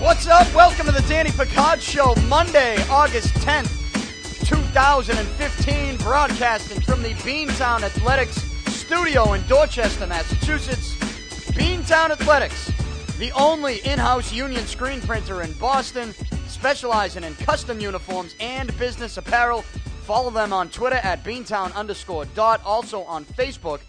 What's up? Welcome to the Danny Picard Show, Monday, August 10th, 2015, broadcasting from the Beantown Athletics studio in Dorchester, Massachusetts. Beantown Athletics, the only in house union screen printer in Boston, specializing in custom uniforms and business apparel. Follow them on Twitter at Beantown underscore dot, also on Facebook,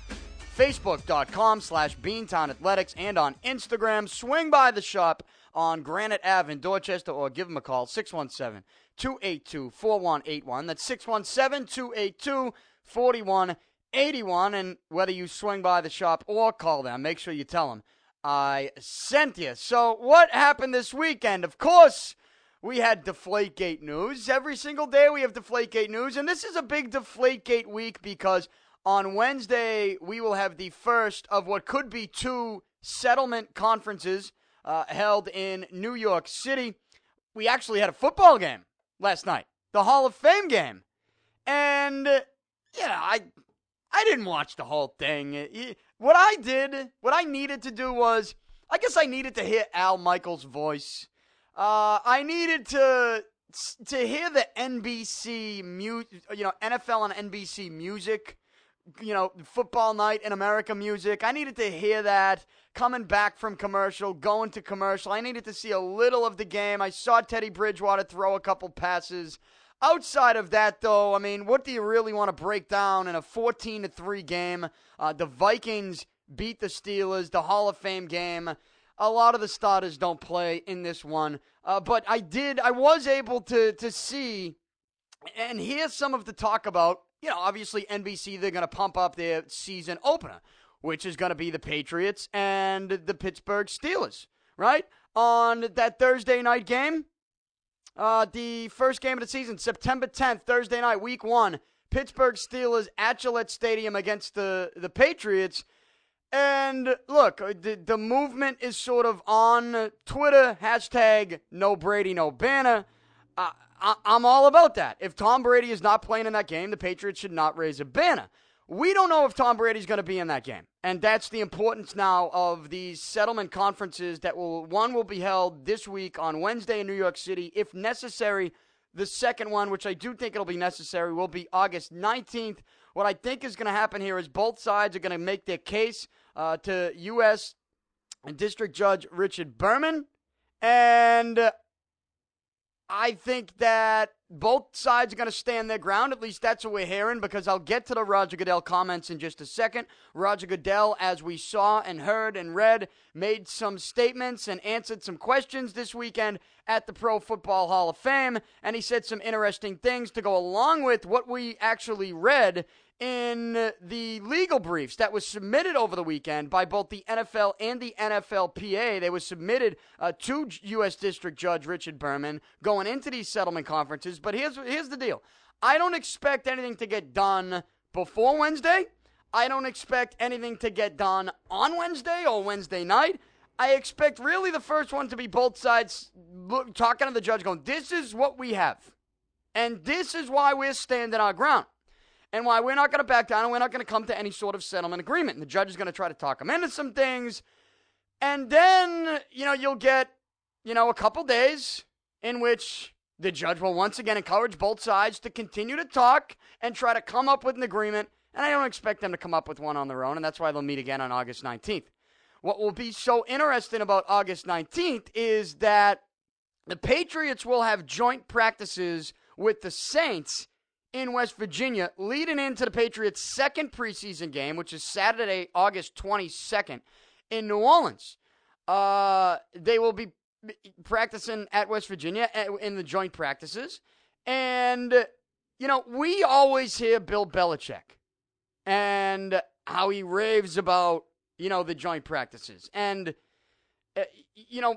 facebook.com slash Beantown Athletics, and on Instagram. Swing by the shop on Granite Ave in Dorchester or give them a call, 617 282 4181. That's 617 282 4181. And whether you swing by the shop or call them, make sure you tell them I sent you. So, what happened this weekend? Of course, we had Deflategate news. Every single day we have Deflategate news. And this is a big Deflategate week because on Wednesday we will have the first of what could be two settlement conferences uh, held in New York City. We actually had a football game last night, the Hall of Fame game. And, uh, yeah, I. I didn't watch the whole thing. What I did, what I needed to do was, I guess I needed to hear Al Michaels' voice. Uh, I needed to to hear the NBC mu- you know, NFL and NBC music, you know, football night in America music. I needed to hear that coming back from commercial, going to commercial. I needed to see a little of the game. I saw Teddy Bridgewater throw a couple passes. Outside of that, though, I mean, what do you really want to break down in a 14 to 3 game? Uh, the Vikings beat the Steelers, the Hall of Fame game. A lot of the starters don't play in this one, uh, but I did. I was able to to see and hear some of the talk about. You know, obviously NBC they're going to pump up their season opener, which is going to be the Patriots and the Pittsburgh Steelers, right? On that Thursday night game, uh, the first game of the season, September 10th, Thursday night, week one, Pittsburgh Steelers at Gillette Stadium against the, the Patriots. And look, uh, the, the movement is sort of on Twitter, hashtag no Brady, no banner. Uh, I, I'm all about that. If Tom Brady is not playing in that game, the Patriots should not raise a banner. We don't know if Tom Brady's going to be in that game. And that's the importance now of these settlement conferences that will, one will be held this week on Wednesday in New York City. If necessary, the second one, which I do think it'll be necessary, will be August 19th. What I think is going to happen here is both sides are going to make their case uh, to U.S. District Judge Richard Berman. And I think that both sides are going to stand their ground. At least that's what we're hearing because I'll get to the Roger Goodell comments in just a second. Roger Goodell, as we saw and heard and read, made some statements and answered some questions this weekend at the Pro Football Hall of Fame. And he said some interesting things to go along with what we actually read in the legal briefs that was submitted over the weekend by both the NFL and the NFLPA. They were submitted uh, to U.S. District Judge Richard Berman going into these settlement conferences. But here's here's the deal: I don't expect anything to get done before Wednesday. I don't expect anything to get done on Wednesday or Wednesday night. I expect really the first one to be both sides look, talking to the judge, going, "This is what we have, and this is why we're standing our ground." And why we're not going to back down and we're not going to come to any sort of settlement agreement. And the judge is going to try to talk him into some things. And then, you know, you'll get, you know, a couple days in which the judge will once again encourage both sides to continue to talk and try to come up with an agreement. And I don't expect them to come up with one on their own, and that's why they'll meet again on August 19th. What will be so interesting about August 19th is that the Patriots will have joint practices with the Saints in West Virginia, leading into the Patriots' second preseason game, which is Saturday, August 22nd, in New Orleans. Uh, they will be practicing at West Virginia uh, in the joint practices. And, you know, we always hear Bill Belichick and how he raves about, you know, the joint practices. And, uh, you know,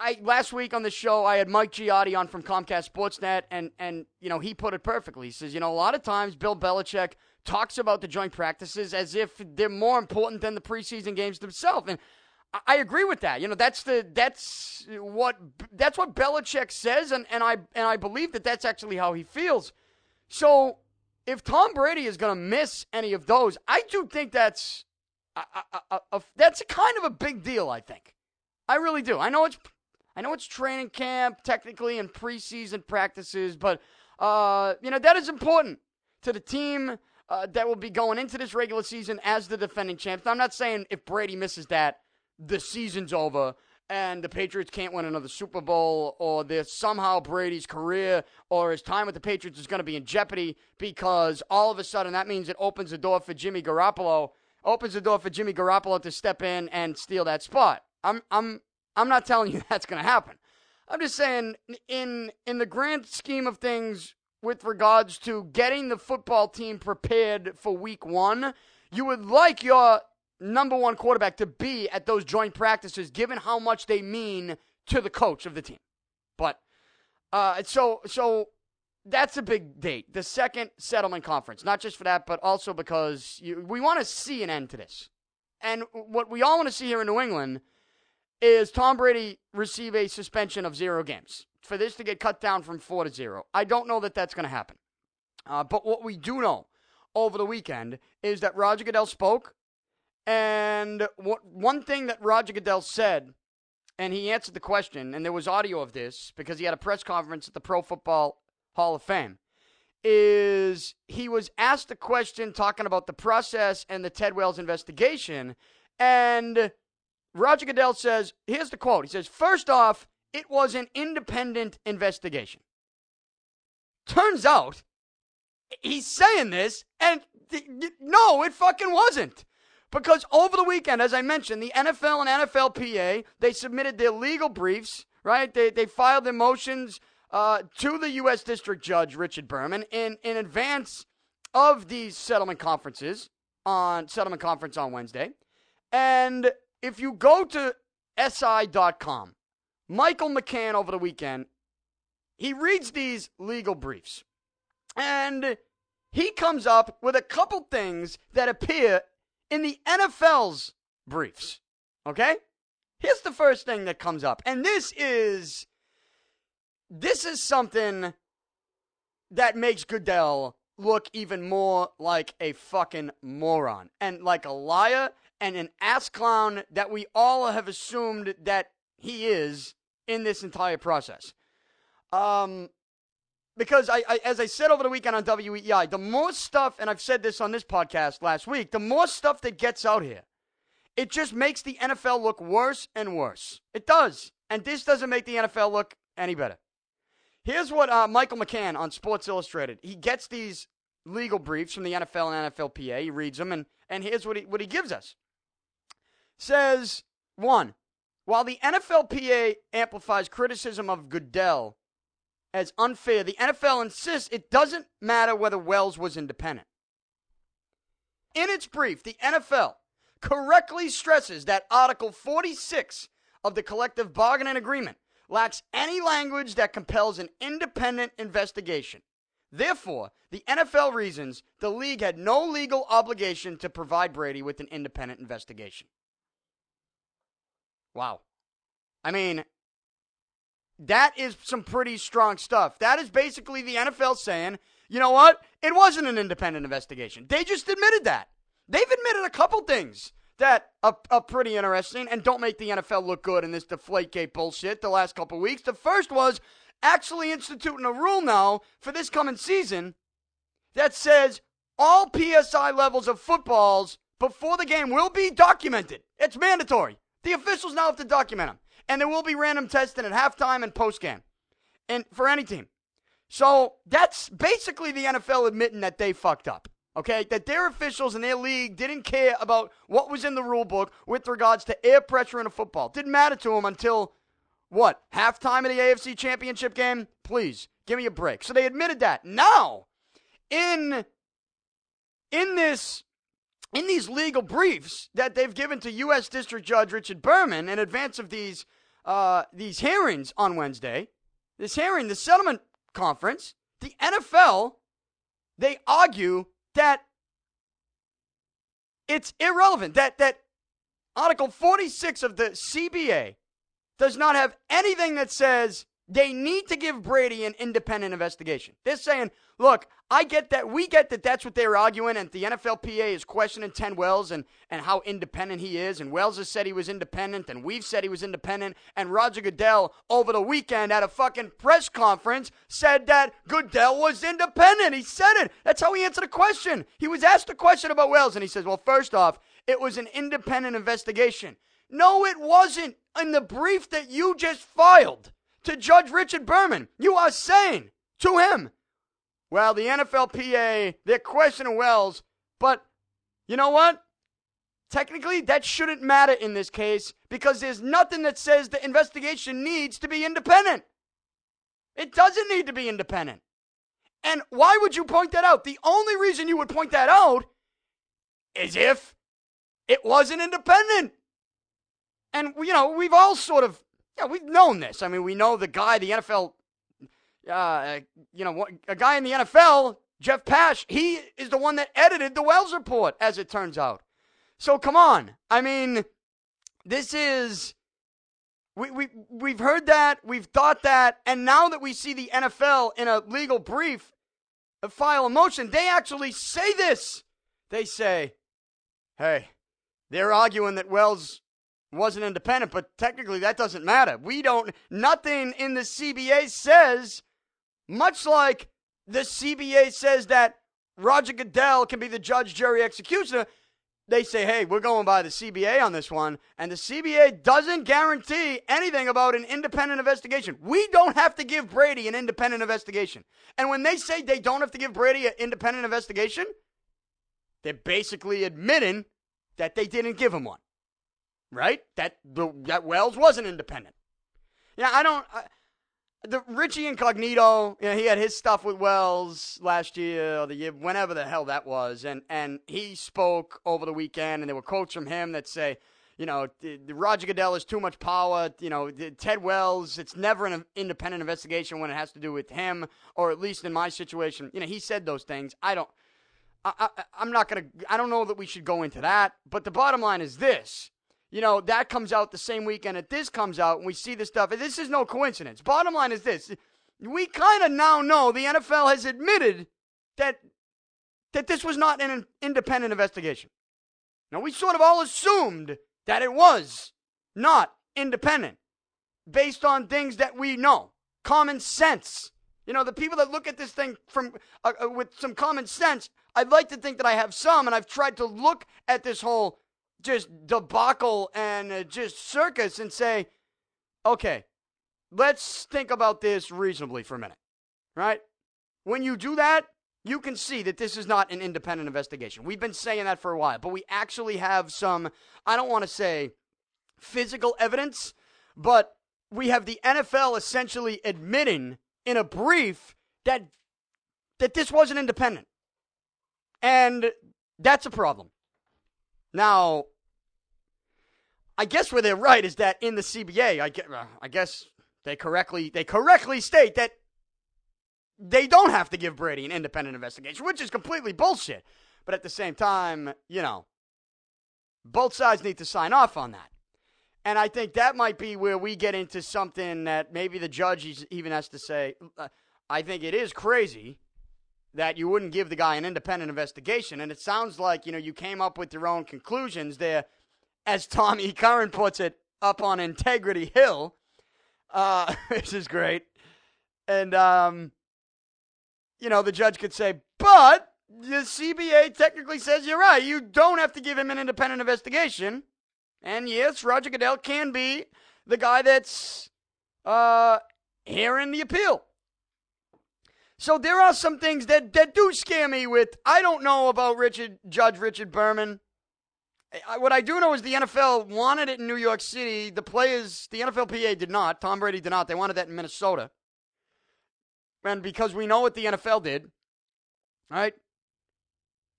I last week on the show I had Mike Giardi on from Comcast Sportsnet, and and you know he put it perfectly. He says, you know, a lot of times Bill Belichick talks about the joint practices as if they're more important than the preseason games themselves, and I agree with that. You know, that's the that's what that's what Belichick says, and, and I and I believe that that's actually how he feels. So if Tom Brady is going to miss any of those, I do think that's a, a, a, that's kind of a big deal, I think. I really do. I know it's I know it's training camp technically and preseason practices, but uh, you know that is important to the team uh, that will be going into this regular season as the defending champs. I'm not saying if Brady misses that, the season's over and the Patriots can't win another Super Bowl, or there's somehow Brady's career or his time with the Patriots is going to be in jeopardy because all of a sudden that means it opens the door for Jimmy Garoppolo, opens the door for Jimmy Garoppolo to step in and steal that spot. I'm I'm I'm not telling you that's going to happen. I'm just saying in in the grand scheme of things with regards to getting the football team prepared for week 1, you would like your number one quarterback to be at those joint practices, given how much they mean to the coach of the team. But uh, so so that's a big date. The second settlement conference, not just for that, but also because you, we want to see an end to this. And what we all want to see here in New England is Tom Brady receive a suspension of zero games for this to get cut down from four to zero. I don't know that that's going to happen. Uh, but what we do know over the weekend is that Roger Goodell spoke and what, one thing that Roger Goodell said, and he answered the question, and there was audio of this because he had a press conference at the Pro Football Hall of Fame, is he was asked a question talking about the process and the Ted Wells investigation. And Roger Goodell says, here's the quote. He says, First off, it was an independent investigation. Turns out, he's saying this, and th- no, it fucking wasn't. Because over the weekend, as I mentioned, the NFL and NFLPA, they submitted their legal briefs, right? They, they filed their motions uh, to the U.S. District Judge, Richard Berman, in, in advance of these settlement conferences on settlement conference on Wednesday. And if you go to SI.com, Michael McCann over the weekend, he reads these legal briefs. And he comes up with a couple things that appear in the NFL's briefs. Okay? Here's the first thing that comes up. And this is this is something that makes Goodell look even more like a fucking moron and like a liar and an ass clown that we all have assumed that he is in this entire process. Um, because I, I, as I said over the weekend on WEEI, the more stuff, and I've said this on this podcast last week, the more stuff that gets out here, it just makes the NFL look worse and worse. It does, and this doesn't make the NFL look any better. Here's what uh, Michael McCann on Sports Illustrated. He gets these legal briefs from the NFL and NFLPA. He reads them, and and here's what he what he gives us. Says one, while the NFLPA amplifies criticism of Goodell as unfair. The NFL insists it doesn't matter whether Wells was independent. In its brief, the NFL correctly stresses that Article 46 of the collective bargaining agreement lacks any language that compels an independent investigation. Therefore, the NFL reasons the league had no legal obligation to provide Brady with an independent investigation. Wow. I mean, that is some pretty strong stuff. That is basically the NFL saying, you know what? It wasn't an independent investigation. They just admitted that. They've admitted a couple things that are, are pretty interesting and don't make the NFL look good in this deflategate bullshit the last couple weeks. The first was actually instituting a rule now for this coming season that says all PSI levels of footballs before the game will be documented. It's mandatory. The officials now have to document them and there will be random testing at halftime and post game, and for any team. So that's basically the NFL admitting that they fucked up. Okay, that their officials and their league didn't care about what was in the rule book with regards to air pressure in a football. Didn't matter to them until what halftime of the AFC Championship game. Please give me a break. So they admitted that. Now, in in this in these legal briefs that they've given to U.S. District Judge Richard Berman in advance of these uh, these hearings on Wednesday, this hearing, the settlement conference, the NFL, they argue that it's irrelevant, that, that Article 46 of the CBA does not have anything that says They need to give Brady an independent investigation. They're saying, look, I get that. We get that that's what they're arguing, and the NFLPA is questioning Ted Wells and, and how independent he is. And Wells has said he was independent, and we've said he was independent. And Roger Goodell, over the weekend at a fucking press conference, said that Goodell was independent. He said it. That's how he answered a question. He was asked a question about Wells, and he says, well, first off, it was an independent investigation. No, it wasn't. In the brief that you just filed to Judge Richard Berman, you are saying to him, well, the NFLPA, they're questioning Wells, but you know what? Technically, that shouldn't matter in this case because there's nothing that says the investigation needs to be independent. It doesn't need to be independent. And why would you point that out? The only reason you would point that out is if it wasn't independent. And, you know, we've all sort of, yeah, we've known this. I mean, we know the guy, the NFL, uh, you know, a guy in the NFL, Jeff Pash, he is the one that edited the Wells report, as it turns out. So come on. I mean, this is. We, we, we've heard that, we've thought that, and now that we see the NFL in a legal brief a file a motion, they actually say this. They say, hey, they're arguing that Wells wasn't independent, but technically that doesn't matter. We don't, nothing in the CBA says, much like the CBA says that Roger Goodell can be the judge, jury, executioner. They say, hey, we're going by the CBA on this one, and the CBA doesn't guarantee anything about an independent investigation. We don't have to give Brady an independent investigation. And when they say they don't have to give Brady an independent investigation, they're basically admitting that they didn't give him one, right? That the, that Wells wasn't independent. Yeah, I don't. I, the Richie Incognito, you know, he had his stuff with Wells last year or the year, whenever the hell that was, and and he spoke over the weekend, and there were quotes from him that say, you know, Roger Goodell is too much power. You know, Ted Wells, it's never an independent investigation when it has to do with him, or at least in my situation, you know, he said those things. I don't. I, I, I, am not to, I don't know that we should go into that. But the bottom line is this. You know, that comes out the same weekend that this comes out, and we see this stuff. This is no coincidence. Bottom line is this. We kind of now know the NFL has admitted that that this was not an independent investigation. Now, we sort of all assumed that it was not independent based on things that we know, common sense. You know, the people that look at this thing from uh, uh, with some common sense I'd like to think that I have some, and I've tried to look at this whole just debacle and uh, just circus and say, okay, let's think about this reasonably for a minute, right? When you do that, you can see that this is not an independent investigation. We've been saying that for a while, but we actually have some, I don't want to say physical evidence, but we have the NFL essentially admitting in a brief that that this wasn't independent. And that's a problem. Now, I guess where they're right is that in the CBA, I guess, I guess they correctly they correctly state that they don't have to give Brady an independent investigation, which is completely bullshit. But at the same time, you know, both sides need to sign off on that. And I think that might be where we get into something that maybe the judge even has to say. Uh, I think it is crazy that you wouldn't give the guy an independent investigation. And it sounds like, you know, you came up with your own conclusions there, as Tommy Curran puts it, up on Integrity Hill, uh, which is great. And, um, you know, the judge could say, but the CBA technically says you're right. You don't have to give him an independent investigation. And yes, Roger Goodell can be the guy that's uh, hearing the appeal. So there are some things that, that do scare me with I don't know about Richard Judge Richard Berman. I, what I do know is the NFL wanted it in New York City. The players, the NFLPA did not. Tom Brady did not. They wanted that in Minnesota. And because we know what the NFL did, right?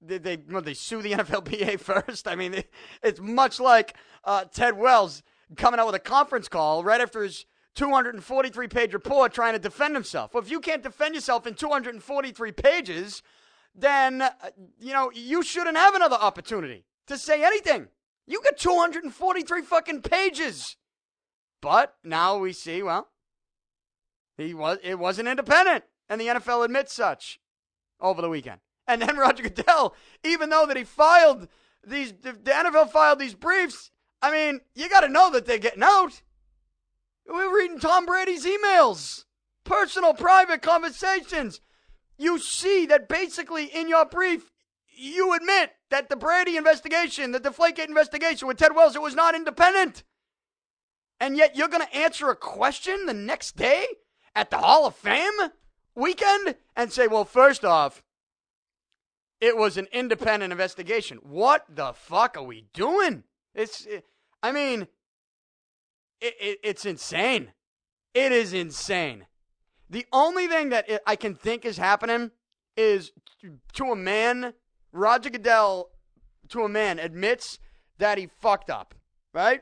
Did they well, they sue the NFLPA first? I mean, it's much like uh, Ted Wells coming out with a conference call right after his 243 page report trying to defend himself. Well, if you can't defend yourself in 243 pages, then, uh, you know, you shouldn't have another opportunity to say anything. You get 243 fucking pages. But now we see, well, He was it wasn't independent, and the NFL admits such over the weekend. And then Roger Goodell, even though that he filed these, the NFL filed these briefs. I mean, you got to know that they're getting out. We're reading Tom Brady's emails, personal, private conversations. You see that basically in your brief, you admit that the Brady investigation, the Deflategate investigation with Ted Wells, it was not independent. And yet you're going to answer a question the next day at the Hall of Fame weekend and say, well, first off, it was an independent investigation. What the fuck are we doing? It's, I mean, it, it, it's insane. It is insane. The only thing that I can think is happening is to a man, Roger Goodell, to a man, admits that he fucked up, right?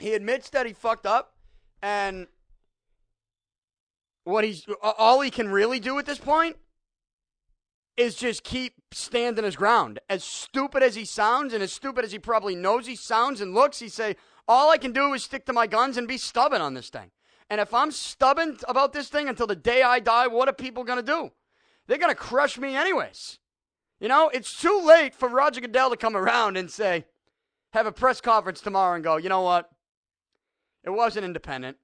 He admits that he fucked up, and what he's all he can really do at this point is just keep standing his ground. As stupid as he sounds, and as stupid as he probably knows he sounds and looks, he say, "All I can do is stick to my guns and be stubborn on this thing." And if I'm stubborn about this thing until the day I die, what are people going to do? They're going to crush me anyways. You know, it's too late for Roger Goodell to come around and say, have a press conference tomorrow and go, you know what? It wasn't independent.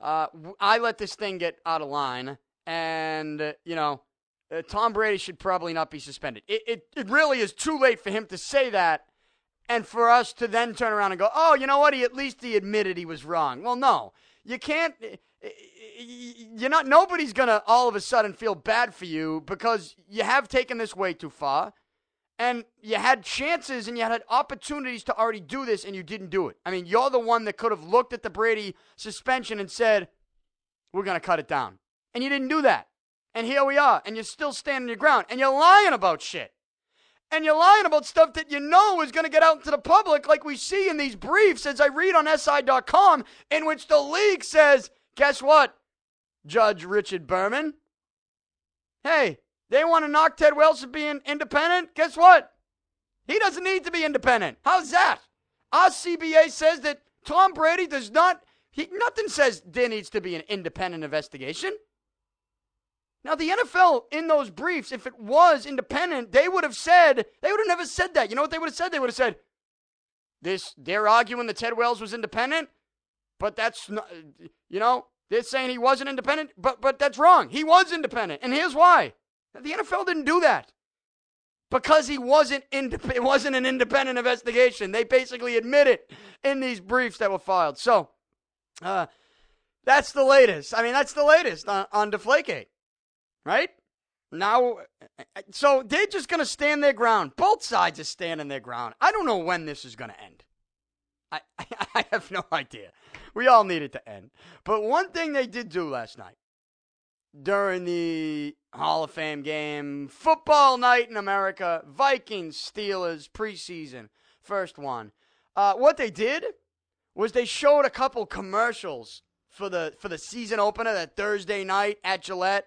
Uh, I let this thing get out of line, and, uh, you know, uh, Tom Brady should probably not be suspended. It, it, it really is too late for him to say that and for us to then turn around and go, oh, you know what? He at least he admitted he was wrong. Well, no, you can't. Eh, eh, eh, you're not. Nobody's gonna all of a sudden feel bad for you because you have taken this way too far, and you had chances and you had opportunities to already do this and you didn't do it. I mean, you're the one that could have looked at the Brady suspension and said, "We're gonna cut it down," and you didn't do that. And here we are, and you're still standing your ground, and you're lying about shit. And you're lying about stuff that you know is going to get out into the public, like we see in these briefs, as I read on SI.com, in which the league says, guess what, Judge Richard Berman? Hey, they want to knock Ted Wells from being independent? Guess what? He doesn't need to be independent. How's that? Our CBA says that Tom Brady does not, he, nothing says there needs to be an independent investigation. Now, the NFL in those briefs, if it was independent, they would have said, they would have never said that. You know what they would have said? They would have said, this, they're arguing that Ted Wells was independent, but that's not, you know, they're saying he wasn't independent, but, but that's wrong. He was independent. And here's why the NFL didn't do that because he wasn't indep- it wasn't an independent investigation. They basically admit it in these briefs that were filed. So, uh, that's the latest. I mean, that's the latest on, on Deflategate right? Now, so they're just going to stand their ground. Both sides are standing their ground. I don't know when this is going to end. I, I have no idea. We all need it to end. But one thing they did do last night during the Hall of Fame game, football night in America, Vikings, Steelers, preseason, first one. Uh, what they did was they showed a couple commercials for the for the season opener that Thursday night at Gillette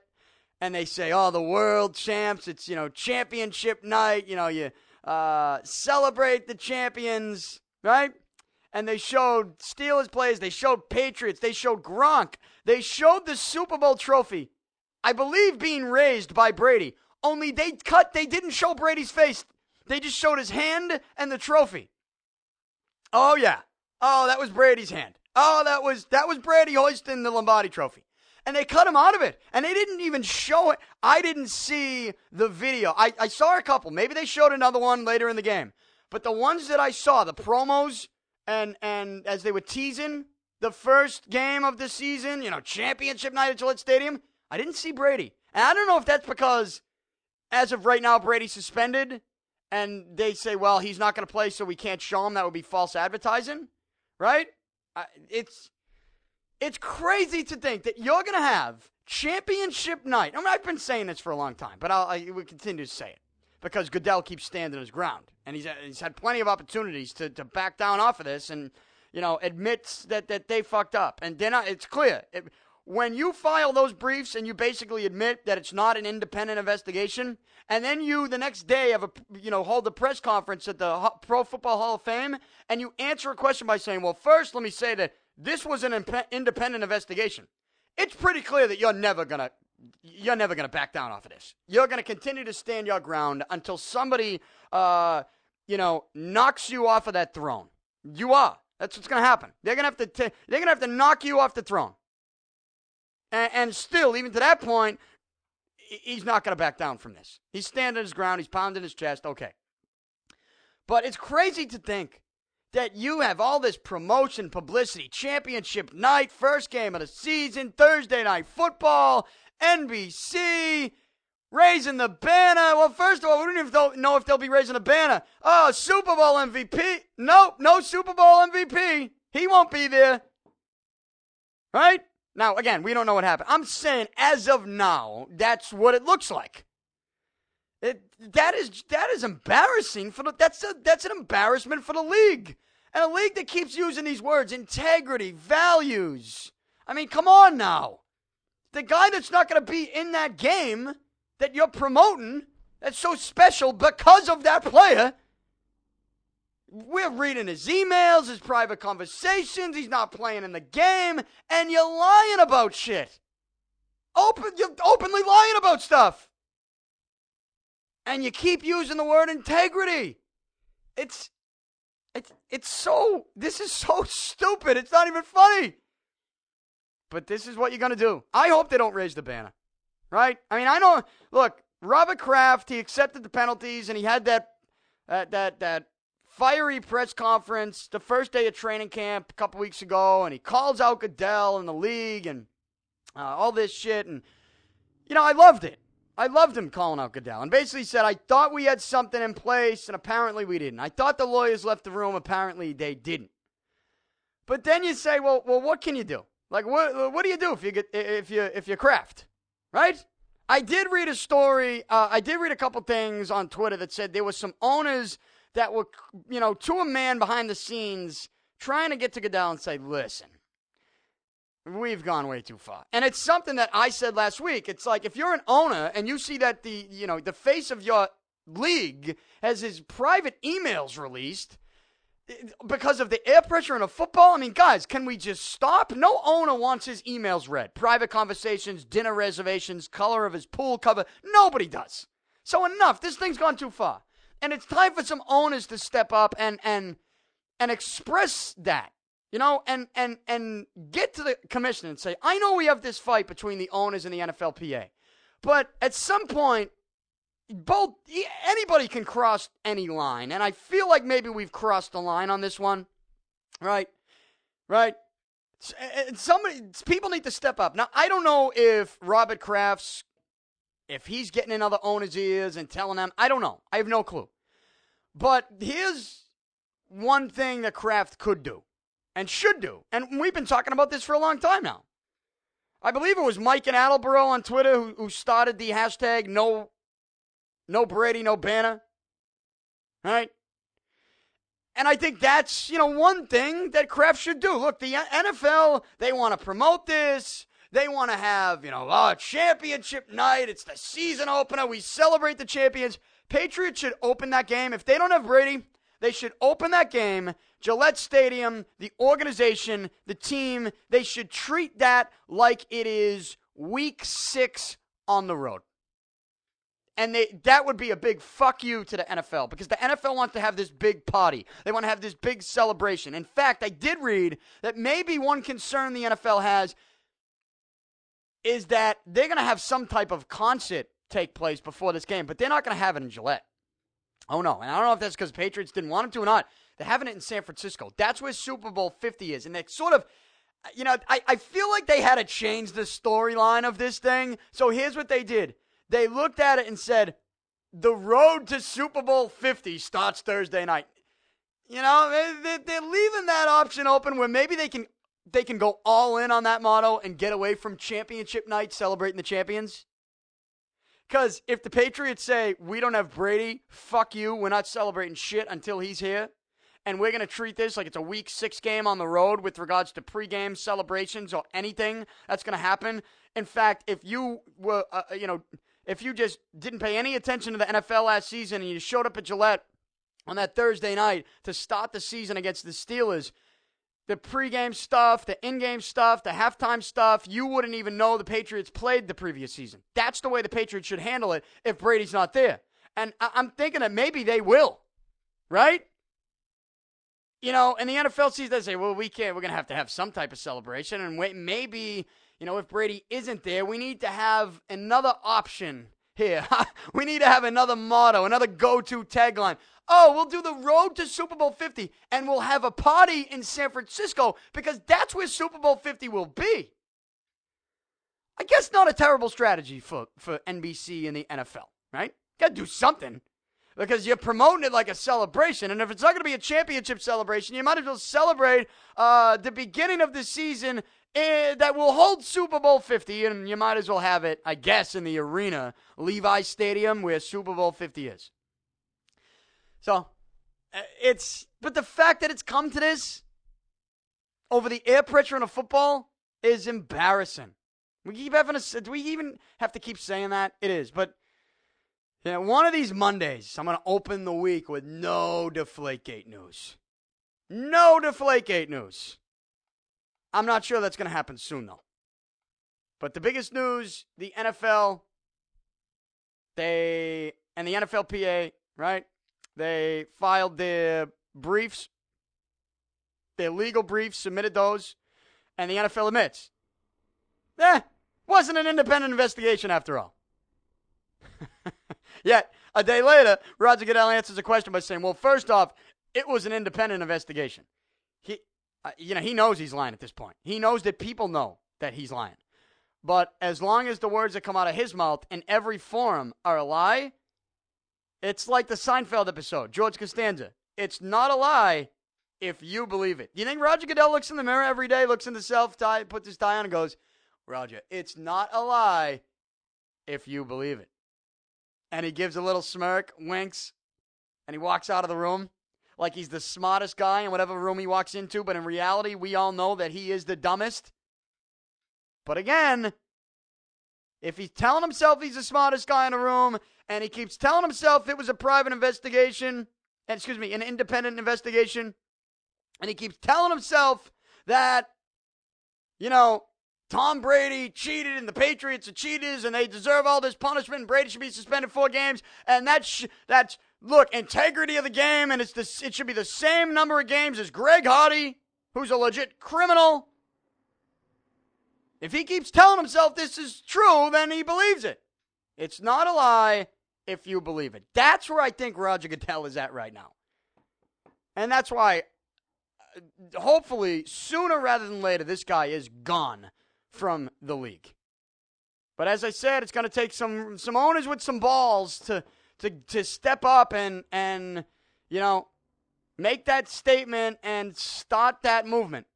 and they say, "Oh, the world champs! It's you know championship night. You know you uh, celebrate the champions, right?" And they showed Steelers players. They showed Patriots. They showed Gronk. They showed the Super Bowl trophy, I believe, being raised by Brady. Only they cut. They didn't show Brady's face. They just showed his hand and the trophy. Oh yeah. Oh, that was Brady's hand. Oh, that was that was Brady hoisting the Lombardi Trophy and they cut him out of it. And they didn't even show it. I didn't see the video. I, I saw a couple. Maybe they showed another one later in the game. But the ones that I saw, the promos, and and as they were teasing the first game of the season, you know, championship night at Gillette Stadium, I didn't see Brady. And I don't know if that's because, as of right now, Brady's suspended, and they say, well, he's not going to play, so we can't show him. That would be false advertising, right? it's it's crazy to think that you're going to have championship night. I mean, I've been saying this for a long time, but I'll, I will continue to say it because Goodell keeps standing his ground, and he's he's had plenty of opportunities to, to back down off of this, and you know admits that that they fucked up, and then it's clear. It, when you file those briefs and you basically admit that it's not an independent investigation, and then you the next day have a you know hold a press conference at the Pro Football Hall of Fame, and you answer a question by saying, "Well, first let me say that this was an imp- independent investigation. it's pretty clear that you're never going to you're never going to back down off of this. You're going to continue to stand your ground until somebody, uh, you know, knocks you off of that throne. You are. That's what's going to happen. They're going to have to. T- they're going to have to knock you off the throne. And, and still, even to that point, he's not going to back down from this. He's standing his ground. He's pounding his chest. Okay. But it's crazy to think that you have all this promotion, publicity, championship night, first game of the season, Thursday night football, NBC, raising the banner. Well, first of all, we don't even know if they'll be raising the banner. Oh, Super Bowl MVP. Nope, no Super Bowl MVP. He won't be there. Right? Now, again, we don't know what happened. I'm saying as of now, that's what it looks like. It, that is that is embarrassing for the that's a, that's an embarrassment for the league. And a league that keeps using these words integrity, values. I mean, come on now. The guy that's not going to be in that game that you're promoting, that's so special because of that player. We're reading his emails, his private conversations. He's not playing in the game, and you're lying about shit. Open, you're openly lying about stuff. And you keep using the word integrity. It's it's it's so this is so stupid. It's not even funny. But this is what you're gonna do. I hope they don't raise the banner. Right? I mean, I know. Look, Robert Kraft. He accepted the penalties, and he had that uh, that that fiery press conference the first day of training camp a couple weeks ago, and he calls out Goodell and the league and uh, all this shit. And you know, I loved it. I loved him calling out Goodell and basically said, I thought we had something in place, and apparently we didn't. I thought the lawyers left the room, apparently they didn't. But then you say, well, well, what can you do? Like, what, what do you do if you get if you if you Kraft, right? I did read a story. Uh, I did read a couple things on Twitter that said there was some owners that were, you know, to a man behind the scenes trying to get to Goodell and say, listen, We've gone way too far. And it's something that I said last week. It's like if you're an owner and you see that the, you know, the face of your league has his private emails released eh, because of the air pressure in a football. I mean, guys, can we just stop? No owner wants his emails read. Private conversations, dinner reservations, color of his pool cover. Nobody does. So enough. This thing's gone too far. And it's time for some owners to step up and and and express that you know, and and and get to the commission and say, I know we have this fight between the owners and the NFLPA, but at some point, both anybody can cross any line, and I feel like maybe we've crossed the line on this one, right? Right. Somebody, people need to step up. Now, I don't know if Robert Kraft's, if he's getting in other owners' ears and telling them. I don't know. I have no clue. But here's one thing that Kraft could do and should do. And we've been talking about this for a long time now. I believe it was Mike and Attleboro on Twitter who, who started the hashtag no, no Brady, no Banner. Right? And I think that's, you know, one thing that Kraft should do. Look, the NFL, they want to promote this. They want to have, you know, oh, championship night. It's the season opener. We celebrate the champions. Patriots should open that game. If they don't have Brady, they should open that game Gillette Stadium, the organization, the team, they should treat that like it is week six on the road. And they, that would be a big fuck you to the NFL because the NFL wants to have this big party. They want to have this big celebration. In fact, I did read that maybe one concern the NFL has is that they're going to have some type of concert take place before this game, but they're not going to have it in Gillette. Oh no, and I don't know if that's because Patriots didn't want them to or not. They're having it in San Francisco. That's where Super Bowl 50 is. And they sort of, you know, I, I feel like they had to change the storyline of this thing. So here's what they did they looked at it and said, the road to Super Bowl 50 starts Thursday night. You know, they're leaving that option open where maybe they can they can go all in on that motto and get away from championship night celebrating the champions. Because if the Patriots say, we don't have Brady, fuck you, we're not celebrating shit until he's here, and we're going to treat this like it's a week six game on the road with regards to pregame celebrations or anything that's going to happen. In fact, if you were, uh, uh, you know, if you just didn't pay any attention to the NFL last season and you showed up at Gillette on that Thursday night to start the season against the Steelers, the pregame stuff, the in-game stuff, the halftime stuff, you wouldn't even know the Patriots played the previous season. That's the way the Patriots should handle it if Brady's not there. And I- I'm thinking that maybe they will, right? You know, in the NFL sees that say, well, we can't, we're to have to have some type of celebration. And wait, maybe, you know, if Brady isn't there, we need to have another option here. we need to have another motto, another go to tagline. Oh, we'll do the road to Super Bowl 50 and we'll have a party in San Francisco because that's where Super Bowl 50 will be. I guess not a terrible strategy for, for NBC and the NFL, right? Got to do something because you're promoting it like a celebration. And if it's not going to be a championship celebration, you might as well celebrate uh, the beginning of the season eh, that will hold Super Bowl 50. And you might as well have it, I guess, in the arena, Levi Stadium, where Super Bowl 50 is. So eh, it's, but the fact that it's come to this over the air pressure in a football is embarrassing. We keep having a, do we even have to keep saying that? It is, but yeah, one of these Mondays, I'm going to open the week with no Deflategate news. No Deflategate news. I'm not sure that's going to happen soon, though. But the biggest news the NFL, they, and the NFLPA, right? They filed their briefs, their legal briefs, submitted those, and the NFL admits, eh, wasn't an independent investigation after all. Yet, a day later, Roger Goodell answers a question by saying, well, first off, it was an independent investigation. He, uh, you know, he knows he's lying at this point. He knows that people know that he's lying. But as long as the words that come out of his mouth in every forum are a lie, it's like the Seinfeld episode, George Costanza. It's not a lie if you believe it. Do you think Roger Goodell looks in the mirror every day, looks in the self tie, puts his tie on, and goes, Roger, it's not a lie if you believe it and he gives a little smirk, winks, and he walks out of the room like he's the smartest guy in whatever room he walks into, but in reality, we all know that he is the dumbest. But again, if he's telling himself he's the smartest guy in the room and he keeps telling himself it was a private investigation, excuse me, an independent investigation, and he keeps telling himself that, you know, Tom Brady cheated and the Patriots are cheaters and they deserve all this punishment Brady should be suspended four games and that's that's look integrity of the game and it's the, it should be the same number of games as Greg Hardy who's a legit criminal. If he keeps telling himself this is true, then he believes it. It's not a lie if you believe it. That's where I think Roger Goodell is at right now. And that's why uh, hopefully sooner rather than later this guy is gone from the league. But as I said, it's going to take some some owners with some balls to to to step up and and you know make that statement and start that movement.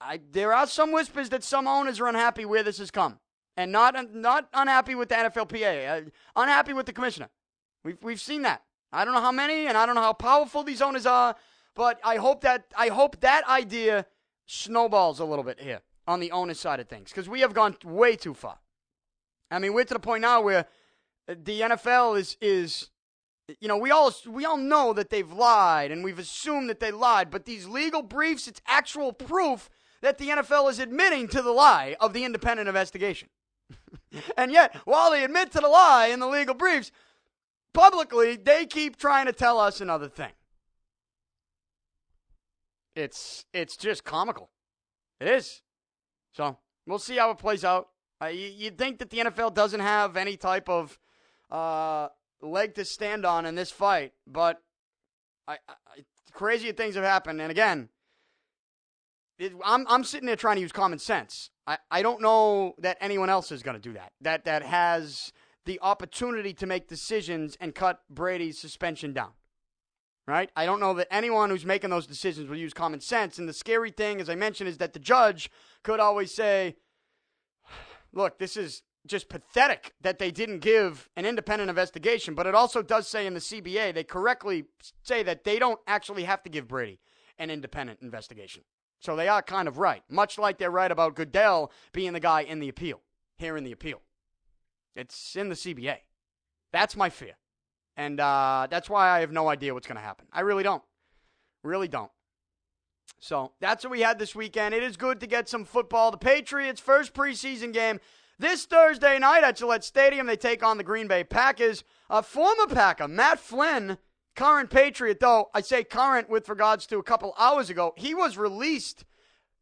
I, there are some whispers that some owners are unhappy where this has come, and not not unhappy with the NFLPA, uh, unhappy with the commissioner. We've we've seen that. I don't know how many, and I don't know how powerful these owners are, but I hope that I hope that idea snowballs a little bit here on the onus side of things because we have gone way too far. I mean, we're to the point now where uh, the NFL is is you know, we all we all know that they've lied and we've assumed that they lied, but these legal briefs, it's actual proof that the NFL is admitting to the lie of the independent investigation. and yet, while they admit to the lie in the legal briefs, publicly they keep trying to tell us another thing. It's it's just comical. It is. So we'll see how it plays out. Uh, you, would think that the NFL doesn't have any type of uh, leg to stand on in this fight, but I, I, things have happened. And again, it, I'm I'm sitting there trying to use common sense. I, I don't know that anyone else is going to do that. That that has the opportunity to make decisions and cut Brady's suspension down right? I don't know that anyone who's making those decisions will use common sense. And the scary thing, as I mentioned, is that the judge could always say, look, this is just pathetic that they didn't give an independent investigation. But it also does say in the CBA, they correctly say that they don't actually have to give Brady an independent investigation. So they are kind of right, much like they're right about Goodell being the guy in the appeal, here in the appeal. It's in the CBA. That's my fear. And uh, that's why I have no idea what's going to happen. I really don't. Really don't. So that's what we had this weekend. It is good to get some football. The Patriots' first preseason game this Thursday night at Gillette Stadium. They take on the Green Bay Packers. A former Packer, Matt Flynn, current Patriot, though I say current with regards to a couple hours ago, he was released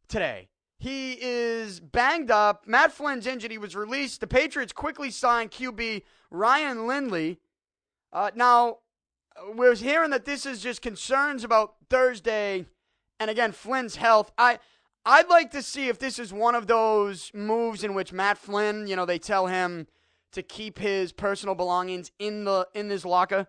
today. He is banged up. Matt Flynn's injured. He was released. The Patriots quickly signed QB Ryan Lindley. Uh, now, we're hearing that this is just concerns about Thursday, and again Flynn's health. I I'd like to see if this is one of those moves in which Matt Flynn, you know, they tell him to keep his personal belongings in the in his locker,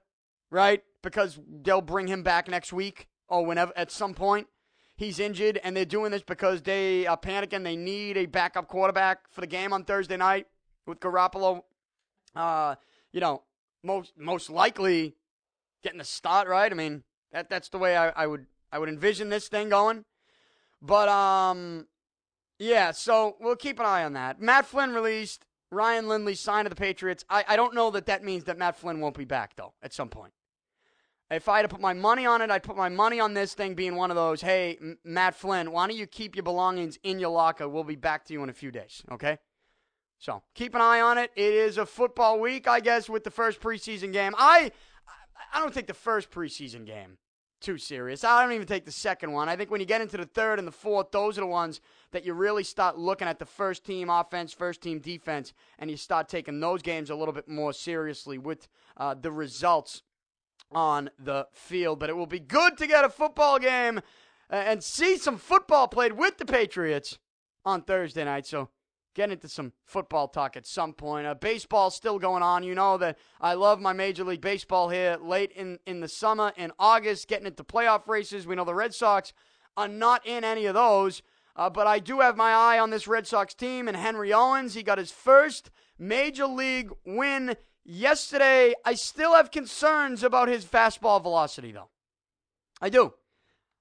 right? Because they'll bring him back next week or whenever at some point he's injured, and they're doing this because they are panicking. They need a backup quarterback for the game on Thursday night with Garoppolo. Uh, you know, most most likely getting the start right. I mean, that that's the way I, I would I would envision this thing going. But um, yeah. So we'll keep an eye on that. Matt Flynn released. Ryan Lindley signed to the Patriots. I, I don't know that that means that Matt Flynn won't be back though at some point. If I had to put my money on it, I'd put my money on this thing being one of those. Hey, M- Matt Flynn, why don't you keep your belongings in your locker? We'll be back to you in a few days. Okay. So keep an eye on it. It is a football week, I guess, with the first preseason game. I I don't take the first preseason game too serious. I don't even take the second one. I think when you get into the third and the fourth, those are the ones that you really start looking at the first team offense, first team defense, and you start taking those games a little bit more seriously with uh, the results on the field. But it will be good to get a football game and see some football played with the Patriots on Thursday night. So get into some football talk at some point. Uh, baseball still going on. You know that I love my Major League Baseball here late in, in the summer, in August, getting into playoff races. We know the Red Sox are not in any of those. Uh, but I do have my eye on this Red Sox team and Henry Owens. He got his first Major League win yesterday. I still have concerns about his fastball velocity, though. I do.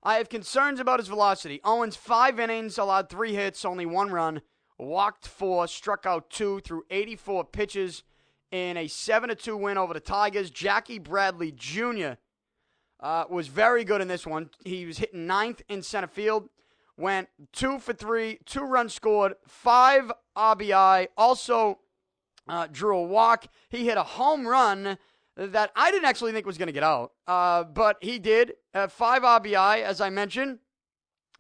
I have concerns about his velocity. Owens, five innings, allowed three hits, only one run walked four, struck out two through 84 pitches in a 7 2 win over the Tigers. Jackie Bradley Jr. Uh, was very good in this one. He was hitting ninth in center field, went two for three, two runs scored, five RBI, also uh, drew a walk. He hit a home run that I didn't actually think was going to get out, uh, but he did. Uh, five RBI, as I mentioned.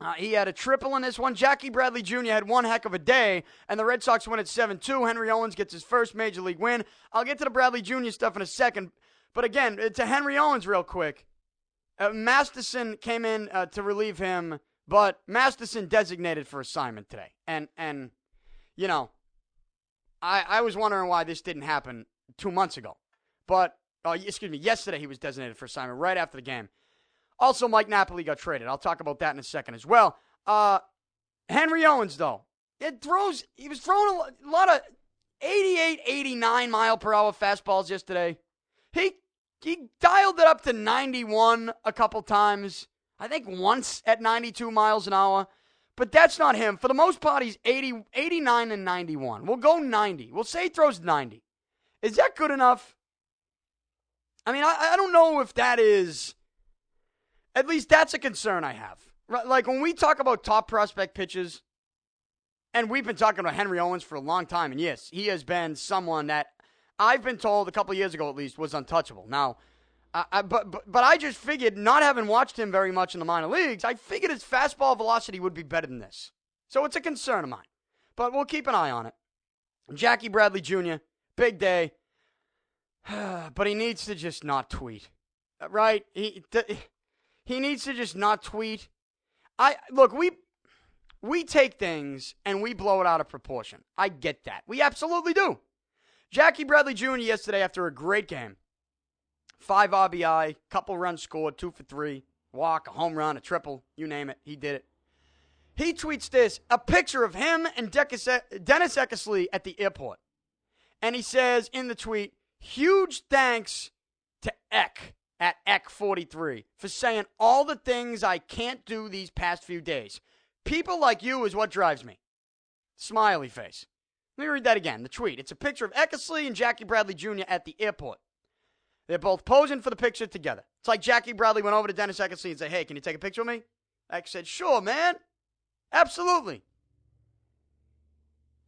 Uh, he had a triple in this one. Jackie Bradley Jr. had one heck of a day, and the Red Sox win at 7 2. Henry Owens gets his first major league win. I'll get to the Bradley Jr. stuff in a second. But again, uh, to Henry Owens, real quick. Uh, Masterson came in uh, to relieve him, but Masterson designated for assignment today. And, and you know, I, I was wondering why this didn't happen two months ago. But, uh, excuse me, yesterday he was designated for assignment right after the game. Also, Mike Napoli got traded. I'll talk about that in a second as well. Uh, Henry Owens, though, it throws. He was throwing a lot of 88, 89 mile per hour fastballs yesterday. He he dialed it up to 91 a couple times. I think once at 92 miles an hour. But that's not him. For the most part, he's 80, 89 and 91. We'll go 90. We'll say he throws 90. Is that good enough? I mean, I, I don't know if that is at least that's a concern I have. Like when we talk about top prospect pitches, and we've been talking about Henry Owens for a long time, and yes, he has been someone that I've been told a couple years ago at least was untouchable. Now, I, but, but but I just figured, not having watched him very much in the minor leagues, I figured his fastball velocity would be better than this. So it's a concern of mine. But we'll keep an eye on it. Jackie Bradley Jr., big day. but he needs to just not tweet. Uh, right? He, th- he needs to just not tweet. I look, we we take things and we blow it out of proportion. I get that. We absolutely do. Jackie Bradley Jr. yesterday after a great game. Five RBI, couple runs scored, two for three, walk, a home run, a triple, you name it. He did it. He tweets this a picture of him and Dennis Eckersley at the airport. And he says in the tweet, huge thanks to Eck at Eck43 for saying all the things I can't do these past few days. People like you is what drives me. Smiley face. Let me read that again. The tweet. It's a picture of Eckersley and Jackie Bradley Jr. at the airport. They're both posing for the picture together. It's like Jackie Bradley went over to Dennis Eckersley and said, Hey, can you take a picture of me? Eck said, Sure, man. Absolutely.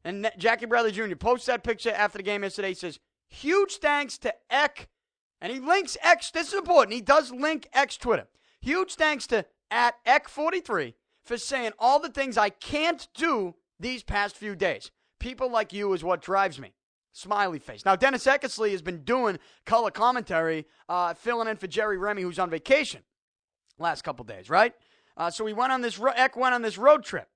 And Jackie Bradley Jr. posts that picture after the game yesterday. He says, Huge thanks to Eck. And he links Eck's. This is important. He does link Eck's Twitter. Huge thanks to at Eck43 for saying all the things I can't do these past few days. People like you is what drives me. Smiley face. Now, Dennis Eckersley has been doing color commentary, uh, filling in for Jerry Remy, who's on vacation last couple days, right? Uh, so we went on this, Eck went on this road trip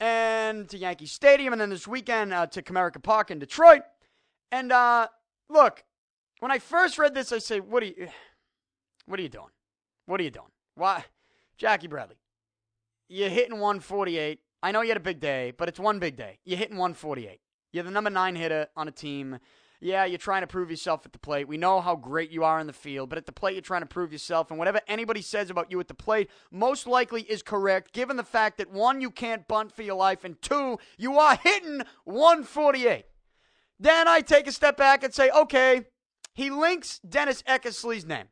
and to Yankee Stadium, and then this weekend uh, to Comerica Park in Detroit. And uh, look, when I first read this, I say, "What are you? What are you doing? What are you doing? Why, Jackie Bradley? You're hitting 148. I know you had a big day, but it's one big day. You're hitting 148. You're the number nine hitter on a team. Yeah, you're trying to prove yourself at the plate. We know how great you are in the field, but at the plate, you're trying to prove yourself. And whatever anybody says about you at the plate, most likely is correct, given the fact that one, you can't bunt for your life, and two, you are hitting 148. Then I take a step back and say, okay, he links Dennis Eckersley's name,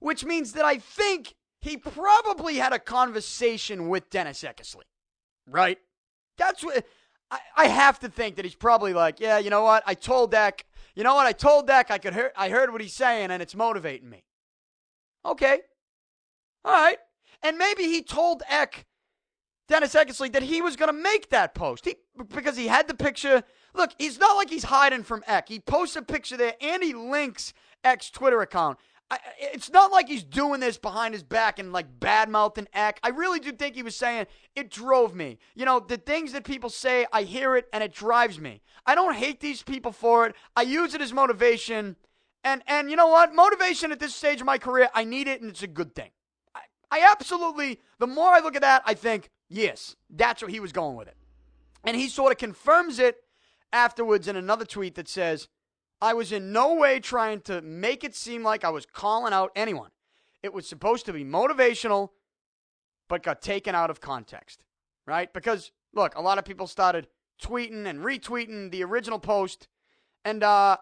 which means that I think he probably had a conversation with Dennis Eckersley, right? That's what I, I have to think that he's probably like, yeah, you know what? I told Eck, you know what? I told Eck I could hear, I heard what he's saying and it's motivating me. Okay. All right. And maybe he told Eck, Dennis Eckersley, that he was going to make that post he, because he had the picture. Look, he's not like he's hiding from Eck. He posts a picture there and he links Eck's Twitter account. I, it's not like he's doing this behind his back and like bad mouthing Eck. I really do think he was saying it drove me. You know, the things that people say, I hear it and it drives me. I don't hate these people for it. I use it as motivation. And and you know what? Motivation at this stage of my career, I need it and it's a good thing. I, I absolutely the more I look at that, I think, yes, that's what he was going with it. And he sort of confirms it afterwards in another tweet that says, I was in no way trying to make it seem like I was calling out anyone. It was supposed to be motivational, but got taken out of context, right? Because, look, a lot of people started tweeting and retweeting the original post. And uh,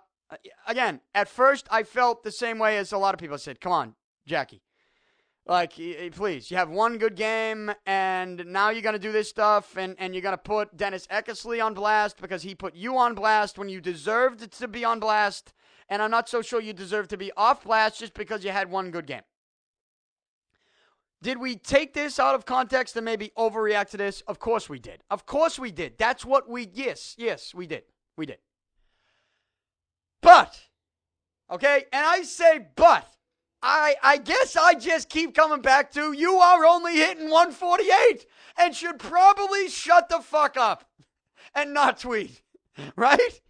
again, at first, I felt the same way as a lot of people said, come on, Jackie. Like, please, you have one good game, and now you're going to do this stuff, and, and you're going to put Dennis Eckersley on blast because he put you on blast when you deserved to be on blast. And I'm not so sure you deserve to be off blast just because you had one good game. Did we take this out of context and maybe overreact to this? Of course we did. Of course we did. That's what we, yes, yes, we did. We did. But, okay, and I say but I, I guess I just keep coming back to you are only hitting 148 and should probably shut the fuck up and not tweet. Right?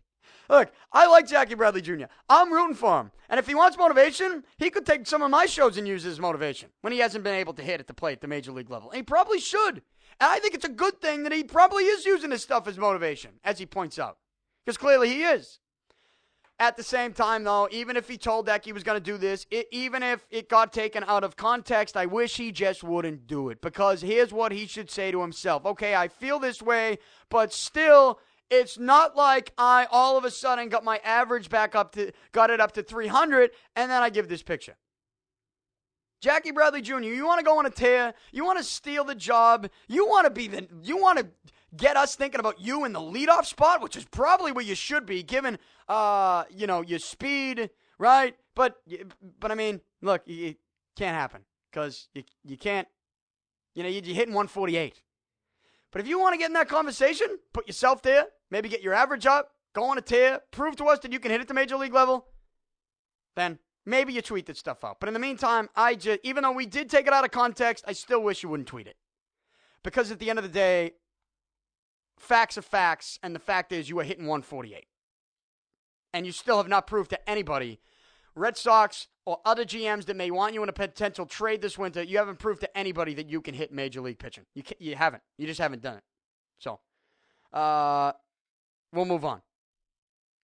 Look, I like Jackie Bradley Jr. I'm rooting for him. And if he wants motivation, he could take some of my shows and use as motivation when he hasn't been able to hit at the plate at the major league level. And he probably should. And I think it's a good thing that he probably is using his stuff as motivation, as he points out. Because clearly he is. At the same time, though, even if he told Eck he was going to do this, it, even if it got taken out of context, I wish he just wouldn't do it. Because here's what he should say to himself Okay, I feel this way, but still, it's not like I all of a sudden got my average back up to, got it up to 300, and then I give this picture. Jackie Bradley Jr., you want to go on a tear, you want to steal the job, you want to be the, you want to get us thinking about you in the leadoff spot, which is probably where you should be, given uh, you know, your speed, right? But but I mean, look, it can't happen because you you can't, you know, you're hitting 148. But if you want to get in that conversation, put yourself there, maybe get your average up, go on a tear, prove to us that you can hit at the major league level, then maybe you tweet that stuff out. But in the meantime, I just, even though we did take it out of context, I still wish you wouldn't tweet it. Because at the end of the day, facts are facts, and the fact is you are hitting 148. And you still have not proved to anybody, Red Sox or other GMs that may want you in a potential trade this winter, you haven't proved to anybody that you can hit major league pitching. You, you haven't. You just haven't done it. So, uh, we'll move on.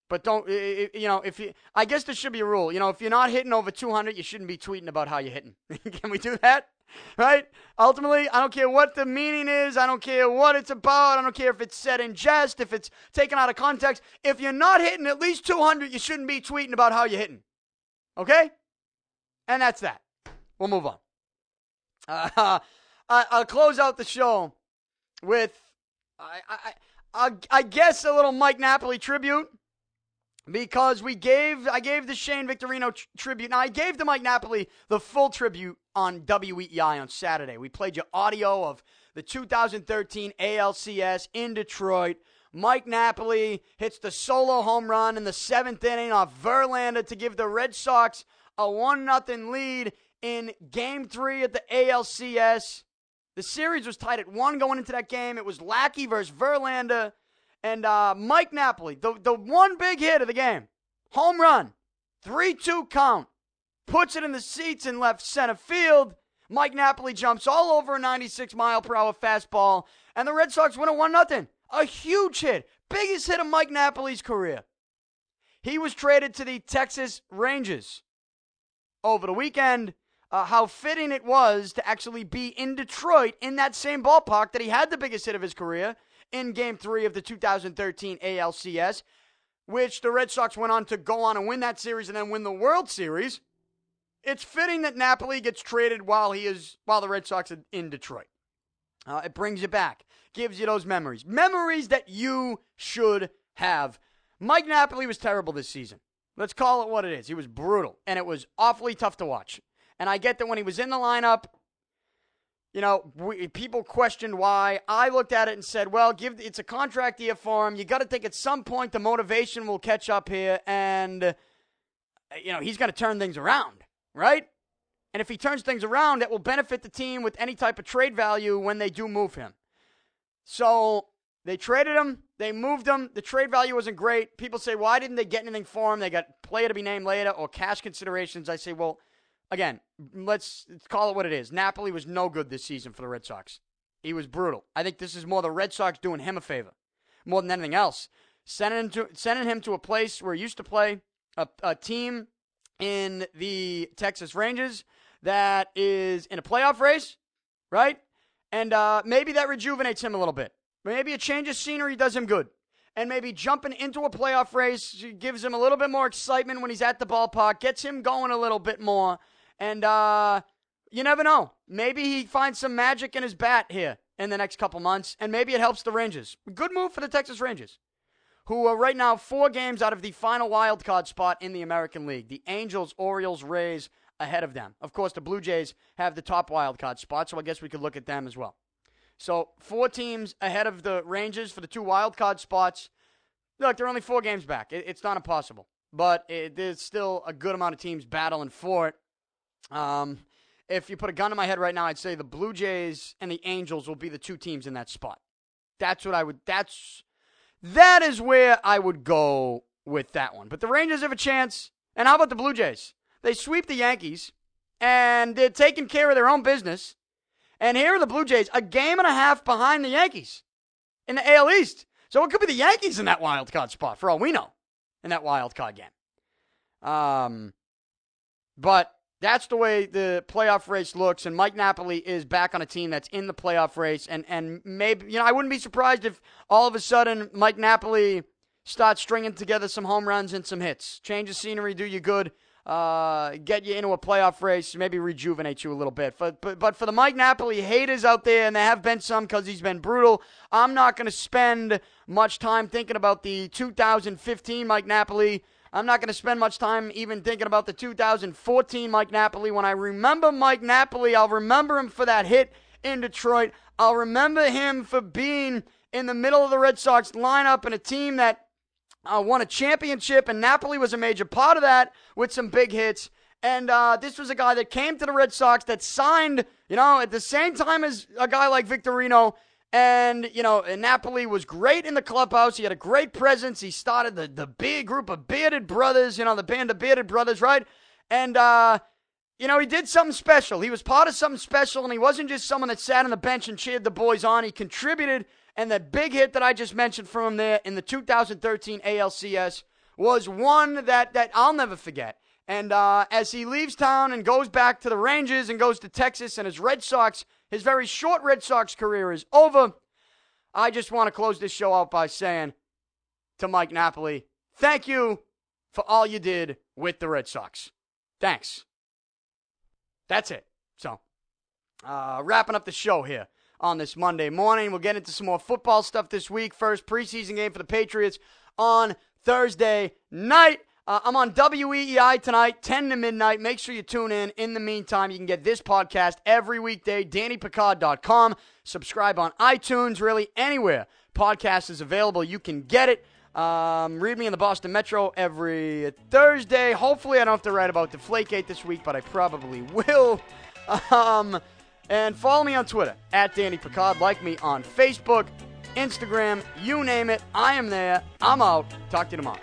But don't, you know, if you, I guess there should be a rule. You know, if you're not hitting over 200, you shouldn't be tweeting about how you're hitting. Can we do that? Right? Ultimately, I don't care what the meaning is. I don't care what it's about. I don't care if it's said in jest, if it's taken out of context. If you're not hitting at least 200, you shouldn't be tweeting about how you're hitting. Okay? And that's that. We'll move on. Uh, I, will close out the show with, I, I, I, I guess, a little Mike Napoli tribute because we gave I gave the Shane Victorino tr- tribute. Now I gave the Mike Napoli the full tribute on WEEI on Saturday. We played you audio of the 2013 ALCS in Detroit. Mike Napoli hits the solo home run in the seventh inning off Verlander to give the Red Sox a one nothing lead in Game Three at the ALCS. The series was tied at one going into that game. It was Lackey versus Verlander. And uh, Mike Napoli, the, the one big hit of the game, home run, 3 2 count, puts it in the seats in left center field. Mike Napoli jumps all over a 96 mile per hour fastball, and the Red Sox win a 1 0. A huge hit, biggest hit of Mike Napoli's career. He was traded to the Texas Rangers over the weekend. Uh, how fitting it was to actually be in Detroit in that same ballpark that he had the biggest hit of his career in game three of the 2013 ALCS, which the Red Sox went on to go on and win that series and then win the World Series. It's fitting that Napoli gets traded while he is while the Red Sox are in Detroit. Uh, it brings you back, gives you those memories, memories that you should have. Mike Napoli was terrible this season. Let's call it what it is. He was brutal, and it was awfully tough to watch. And I get that when he was in the lineup, you know, we, people questioned why. I looked at it and said, well, give it's a contract year for him. You got to think at some point the motivation will catch up here, and you know he's going to turn things around, right? And if he turns things around, that will benefit the team with any type of trade value when they do move him. So they traded him, they moved him. The trade value wasn't great. People say, why didn't they get anything for him? They got player to be named later or cash considerations. I say, well again, let's call it what it is. Napoli was no good this season for the Red Sox. He was brutal. I think this is more the Red Sox doing him a favor more than anything else. Sending him to, sending him to a place where he used to play, a, a team in the Texas Rangers that is in a playoff race, right? And uh, maybe that rejuvenates him a little bit. Maybe a change of scenery does him good. And maybe jumping into a playoff race gives him a little bit more excitement when he's at the ballpark, gets him going a little bit more. And uh, you never know. Maybe he finds some magic in his bat here in the next couple months, and maybe it helps the Rangers. Good move for the Texas Rangers, who are right now four games out of the final wild card spot in the American League. The Angels, Orioles, Rays ahead of them. Of course, the Blue Jays have the top wild card spot, so I guess we could look at them as well. So four teams ahead of the Rangers for the two wild card spots. Look, they're only four games back. it's not impossible, but it, there's still a good amount of teams battling for it. Um, if you put a gun to my head right now, I'd say the Blue Jays and the Angels will be the two teams in that spot. That's what I would. That's that is where I would go with that one. But the Rangers have a chance. And how about the Blue Jays? They sweep the Yankees, and they're taking care of their own business. And here are the Blue Jays, a game and a half behind the Yankees in the AL East. So it could be the Yankees in that wild card spot for all we know in that wild card game. Um, but that's the way the playoff race looks, and Mike Napoli is back on a team that's in the playoff race. And, and maybe, you know, I wouldn't be surprised if all of a sudden Mike Napoli starts stringing together some home runs and some hits. Change of scenery, do you good, uh, get you into a playoff race, maybe rejuvenate you a little bit. But, but, but for the Mike Napoli haters out there, and there have been some because he's been brutal, I'm not going to spend much time thinking about the 2015 Mike Napoli I'm not going to spend much time even thinking about the 2014 Mike Napoli. When I remember Mike Napoli, I'll remember him for that hit in Detroit. I'll remember him for being in the middle of the Red Sox lineup and a team that uh, won a championship, and Napoli was a major part of that with some big hits. And uh, this was a guy that came to the Red Sox that signed, you know, at the same time as a guy like Victorino and, you know, Napoli was great in the clubhouse. He had a great presence. He started the, the big group of bearded brothers, you know, the band of bearded brothers, right? And, uh, you know, he did something special. He was part of something special, and he wasn't just someone that sat on the bench and cheered the boys on. He contributed, and that big hit that I just mentioned from him there in the 2013 ALCS was one that, that I'll never forget. And uh, as he leaves town and goes back to the Rangers and goes to Texas, and his Red Sox his very short Red Sox career is over. I just want to close this show out by saying to Mike Napoli, thank you for all you did with the Red Sox. Thanks. That's it. So, uh, wrapping up the show here on this Monday morning. We'll get into some more football stuff this week. First preseason game for the Patriots on Thursday night. Uh, I'm on WEEI tonight, 10 to midnight. Make sure you tune in. In the meantime, you can get this podcast every weekday, DannyPicard.com. Subscribe on iTunes, really anywhere podcast is available. You can get it. Um, read me in the Boston Metro every Thursday. Hopefully, I don't have to write about Deflategate this week, but I probably will. Um, and follow me on Twitter at Danny Picard. Like me on Facebook, Instagram, you name it. I am there. I'm out. Talk to you tomorrow.